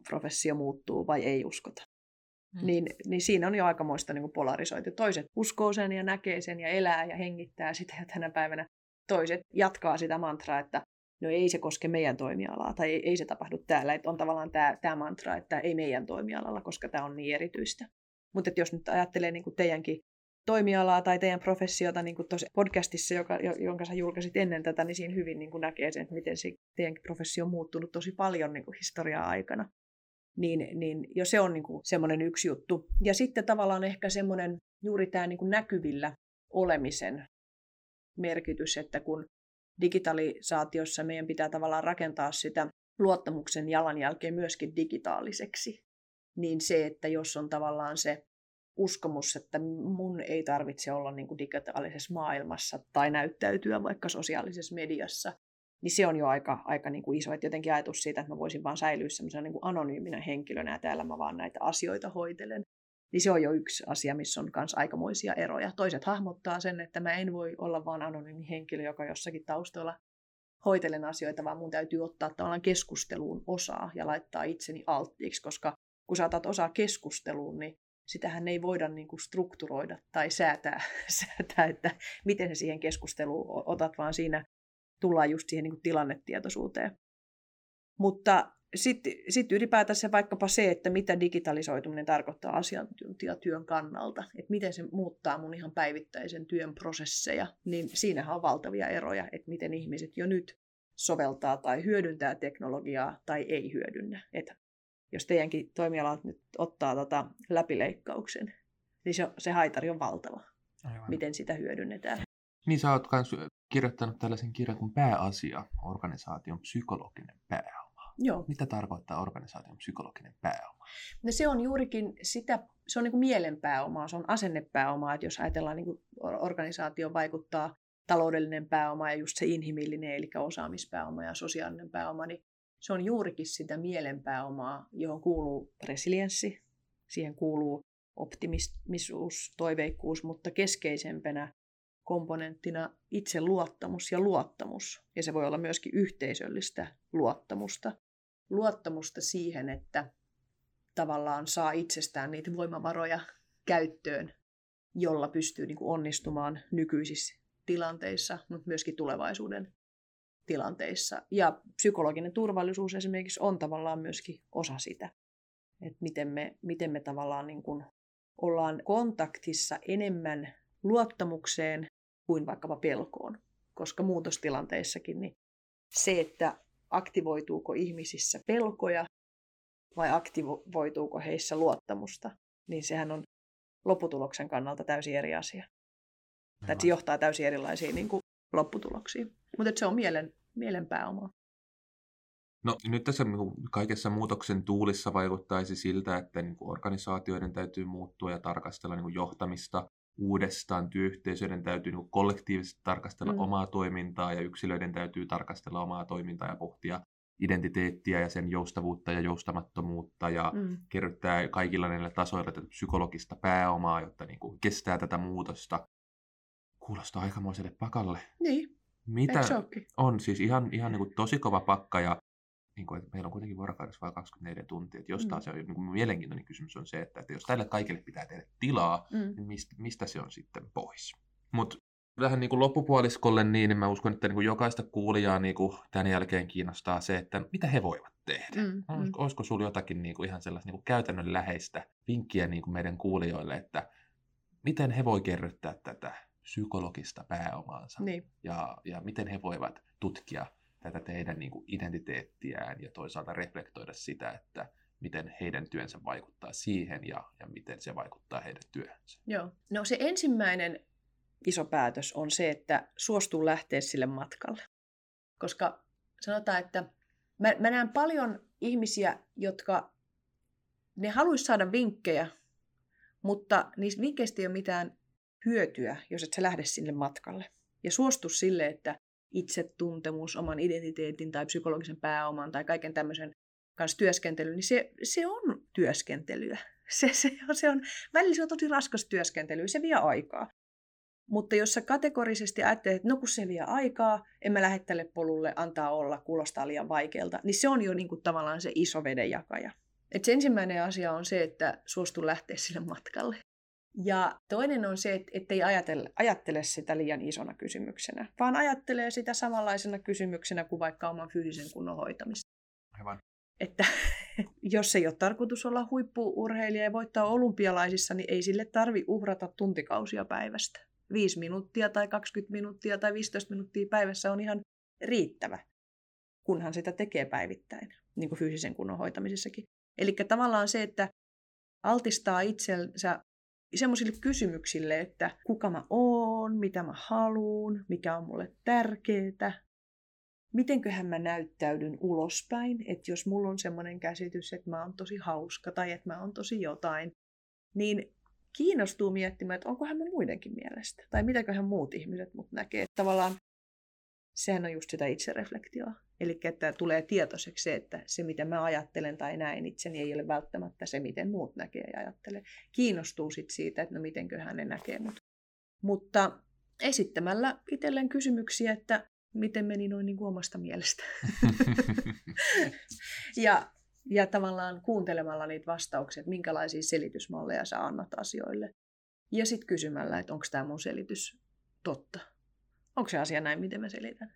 S3: professio muuttuu vai ei uskota. Mm. Niin, niin siinä on jo aikamoista niin polarisoitu. Toiset uskoo sen ja näkee sen ja elää ja hengittää sitä ja tänä päivänä toiset jatkaa sitä mantraa, että no ei se koske meidän toimialaa tai ei, ei se tapahdu täällä. Että on tavallaan tämä, tämä mantra, että ei meidän toimialalla, koska tämä on niin erityistä. Mutta jos nyt ajattelee niin kuin teidänkin toimialaa tai teidän professiota niin kuin podcastissa, joka, jonka sä julkaisit ennen tätä, niin siinä hyvin niin kuin näkee sen, että miten se teidän professio on muuttunut tosi paljon niin kuin historiaa aikana niin, niin jo se on niin kuin semmoinen yksi juttu. Ja sitten tavallaan ehkä semmoinen juuri tämä niin kuin näkyvillä olemisen merkitys, että kun digitalisaatiossa meidän pitää tavallaan rakentaa sitä luottamuksen jalanjälkeä myöskin digitaaliseksi, niin se, että jos on tavallaan se uskomus, että mun ei tarvitse olla niin kuin digitaalisessa maailmassa tai näyttäytyä vaikka sosiaalisessa mediassa, niin se on jo aika, aika niin kuin iso. Että jotenkin ajatus siitä, että mä voisin vaan säilyä semmoisena niin anonyyminä henkilönä ja täällä mä vaan näitä asioita hoitelen, niin se on jo yksi asia, missä on myös aikamoisia eroja. Toiset hahmottaa sen, että mä en voi olla vaan anonyymi henkilö, joka jossakin taustalla hoitelen asioita, vaan mun täytyy ottaa tavallaan keskusteluun osaa ja laittaa itseni alttiiksi, koska kun sä otat osaa keskusteluun, niin sitähän ei voida niin kuin strukturoida tai säätää, säätää, että miten sä siihen keskusteluun otat, vaan siinä tullaan just siihen niin kuin tilannetietoisuuteen. Mutta sitten sit ylipäätänsä vaikkapa se, että mitä digitalisoituminen tarkoittaa asiantuntijatyön kannalta, että miten se muuttaa mun ihan päivittäisen työn prosesseja, niin siinähän on valtavia eroja, että miten ihmiset jo nyt soveltaa tai hyödyntää teknologiaa tai ei hyödynnä. Että jos teidänkin toimialat nyt ottaa tota läpileikkauksen, niin se, se haitari on valtava, Aivan. miten sitä hyödynnetään.
S2: Niin sä oot myös kirjoittanut tällaisen kirjan kuin Pääasia, organisaation psykologinen pääoma.
S3: Joo.
S2: Mitä tarkoittaa organisaation psykologinen pääoma?
S3: No se on juurikin sitä, se on niin kuin mielenpääomaa, se on asennepääomaa, että jos ajatellaan niin kuin organisaatio vaikuttaa taloudellinen pääoma ja just se inhimillinen, eli osaamispääoma ja sosiaalinen pääoma, niin se on juurikin sitä mielenpääomaa, johon kuuluu resilienssi, siihen kuuluu optimisuus, toiveikkuus, mutta keskeisempänä komponenttina itse luottamus ja luottamus. Ja se voi olla myöskin yhteisöllistä luottamusta. Luottamusta siihen, että tavallaan saa itsestään niitä voimavaroja käyttöön, jolla pystyy niin kuin onnistumaan nykyisissä tilanteissa, mutta myöskin tulevaisuuden tilanteissa. Ja psykologinen turvallisuus esimerkiksi on tavallaan myöskin osa sitä, että miten me, miten me tavallaan niin kuin ollaan kontaktissa enemmän luottamukseen kuin vaikkapa pelkoon. Koska muutostilanteissakin niin se, että aktivoituuko ihmisissä pelkoja vai aktivoituuko heissä luottamusta, niin sehän on lopputuloksen kannalta täysin eri asia. Tai se johtaa täysin erilaisiin niin kuin, lopputuloksiin. Mutta se on mielen, mielen pääoma.
S2: No nyt tässä niin kaikessa muutoksen tuulissa vaikuttaisi siltä, että niin kuin organisaatioiden täytyy muuttua ja tarkastella niin kuin johtamista uudestaan. Työyhteisöiden täytyy niin kollektiivisesti tarkastella mm. omaa toimintaa ja yksilöiden täytyy tarkastella omaa toimintaa ja pohtia identiteettiä ja sen joustavuutta ja joustamattomuutta ja mm. kerryttää kaikilla näillä tasoilla tätä psykologista pääomaa, jotta niin kuin kestää tätä muutosta. Kuulostaa aikamoiselle pakalle.
S3: Niin,
S2: Mitä on siis ihan, ihan niin kuin tosi kova pakka ja niin kuin, että meillä on kuitenkin vuorokaudessa vain 24 tuntia. Että jos mm. taas on niin kuin mielenkiintoinen kysymys on se, että, että jos tälle kaikille pitää tehdä tilaa, mm. niin mistä, mistä se on sitten pois? Mutta vähän niin kuin loppupuoliskolle niin, niin mä uskon, että niin kuin jokaista kuulijaa niin kuin tämän jälkeen kiinnostaa se, että mitä he voivat tehdä. Mm, olisiko, mm. olisiko sinulla jotakin niin kuin ihan sellaista niin kuin käytännönläheistä vinkkiä niin kuin meidän kuulijoille, että miten he voi kerryttää tätä psykologista pääomaansa
S3: niin.
S2: ja, ja miten he voivat tutkia tätä teidän niin kuin identiteettiään ja toisaalta reflektoida sitä, että miten heidän työnsä vaikuttaa siihen ja, ja miten se vaikuttaa heidän työhönsä.
S3: Joo. No se ensimmäinen iso päätös on se, että suostuu lähteä sille matkalle. Koska sanotaan, että mä, mä näen paljon ihmisiä, jotka ne haluaisi saada vinkkejä, mutta niistä vinkkeistä ei ole mitään hyötyä, jos et sä lähde sinne matkalle. Ja suostu sille, että itsetuntemus, oman identiteetin tai psykologisen pääoman tai kaiken tämmöisen kanssa työskentely, niin se, se on työskentelyä. Se, se, on, se on, välillä se on tosi raskas työskentely, se vie aikaa. Mutta jos sä kategorisesti ajattelet, että no kun se vie aikaa, en mä lähde tälle polulle, antaa olla, kuulostaa liian vaikealta, niin se on jo niin kuin tavallaan se iso vedenjakaja. Et se ensimmäinen asia on se, että suostu lähteä sille matkalle. Ja toinen on se, että ei ajattele, ajattele sitä liian isona kysymyksenä, vaan ajattelee sitä samanlaisena kysymyksenä kuin vaikka oman fyysisen kunnon hoitamista.
S2: Aivan.
S3: Että jos ei ole tarkoitus olla huippuurheilija ja voittaa olympialaisissa, niin ei sille tarvi uhrata tuntikausia päivästä. 5 minuuttia tai 20 minuuttia tai 15 minuuttia päivässä on ihan riittävä, kunhan sitä tekee päivittäin, niin kuin fyysisen kunnon hoitamisessakin. Eli tavallaan se, että altistaa itsensä semmoisille kysymyksille, että kuka mä oon, mitä mä haluun, mikä on mulle tärkeää, mitenköhän mä näyttäydyn ulospäin, että jos mulla on semmoinen käsitys, että mä oon tosi hauska tai että mä oon tosi jotain, niin kiinnostuu miettimään, että onkohan mä muidenkin mielestä, tai mitäköhän muut ihmiset mut näkee. Tavallaan sehän on just sitä itsereflektioa. Eli että tulee tietoiseksi se, että se mitä mä ajattelen tai näin itseni ei ole välttämättä se, miten muut näkee ja ajattelee. Kiinnostuu sit siitä, että no mitenköhän ne näkee mut. Mutta esittämällä itselleen kysymyksiä, että miten meni noin niin kuin omasta mielestä. ja, ja tavallaan kuuntelemalla niitä vastauksia, että minkälaisia selitysmalleja sä annat asioille. Ja sitten kysymällä, että onko tämä mun selitys totta onko se asia näin, miten mä selitän?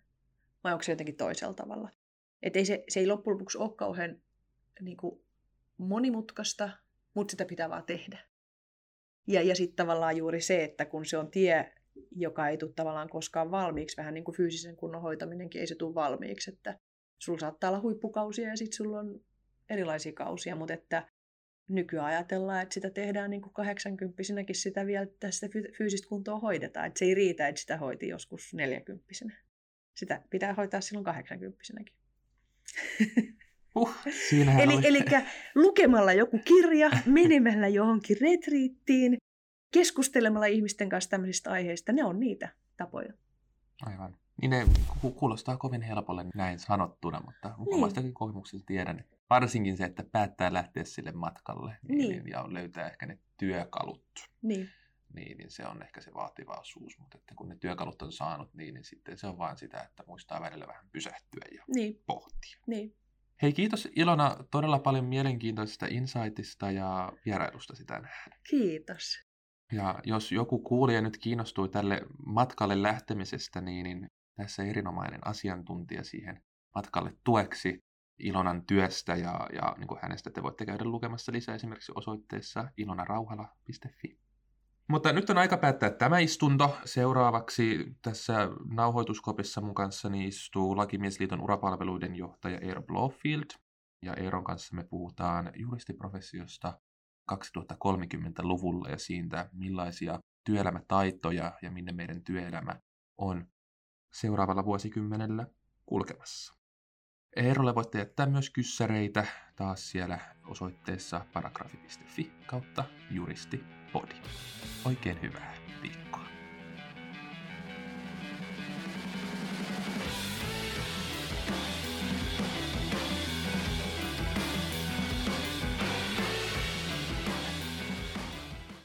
S3: Vai onko se jotenkin toisella tavalla? Että ei se, se ei loppujen lopuksi ole kauhean niin kuin monimutkaista, mutta sitä pitää vaan tehdä. Ja, ja sitten tavallaan juuri se, että kun se on tie, joka ei tule tavallaan koskaan valmiiksi, vähän niin kuin fyysisen kunnon hoitaminenkin ei se tule valmiiksi, että sulla saattaa olla huippukausia ja sitten sulla on erilaisia kausia, mutta että nykyään ajatellaan, että sitä tehdään niin kuin 80 sitä vielä, että sitä fyysistä kuntoa hoidetaan. Että se ei riitä, että sitä hoiti joskus 40 Sitä pitää hoitaa silloin 80
S2: Uh, eli,
S3: oli. eli lukemalla joku kirja, menemällä johonkin retriittiin, keskustelemalla ihmisten kanssa tämmöisistä aiheista, ne on niitä tapoja.
S2: Aivan. Niin ne kuulostaa kovin helpolle näin sanottuna, mutta niin. omastakin kokemuksesta tiedän, että varsinkin se, että päättää lähteä sille matkalle niin, niin. ja löytää ehkä ne työkalut.
S3: Niin.
S2: Niin, niin se on ehkä se vaativaisuus, mutta että kun ne työkalut on saanut, niin, niin sitten se on vain sitä, että muistaa välillä vähän pysähtyä ja
S3: niin.
S2: pohtia.
S3: Niin.
S2: Hei, kiitos Ilona todella paljon mielenkiintoisesta insightista ja vierailusta tänään.
S3: Kiitos.
S2: Ja jos joku kuulija nyt kiinnostuu tälle matkalle lähtemisestä, niin, niin tässä erinomainen asiantuntija siihen matkalle tueksi Ilonan työstä ja, ja niin kuin hänestä te voitte käydä lukemassa lisää esimerkiksi osoitteessa ilonarauhala.fi. Mutta nyt on aika päättää tämä istunto. Seuraavaksi tässä nauhoituskopissa mun kanssani istuu Lakimiesliiton urapalveluiden johtaja Eero Blofield. Ja Eeron kanssa me puhutaan juristiprofessiosta 2030-luvulla ja siitä, millaisia työelämätaitoja ja minne meidän työelämä on seuraavalla vuosikymmenellä kulkemassa. Eerolle voitte jättää myös kyssäreitä taas siellä osoitteessa paragrafi.fi kautta juristipodi. Oikein hyvää viikkoa.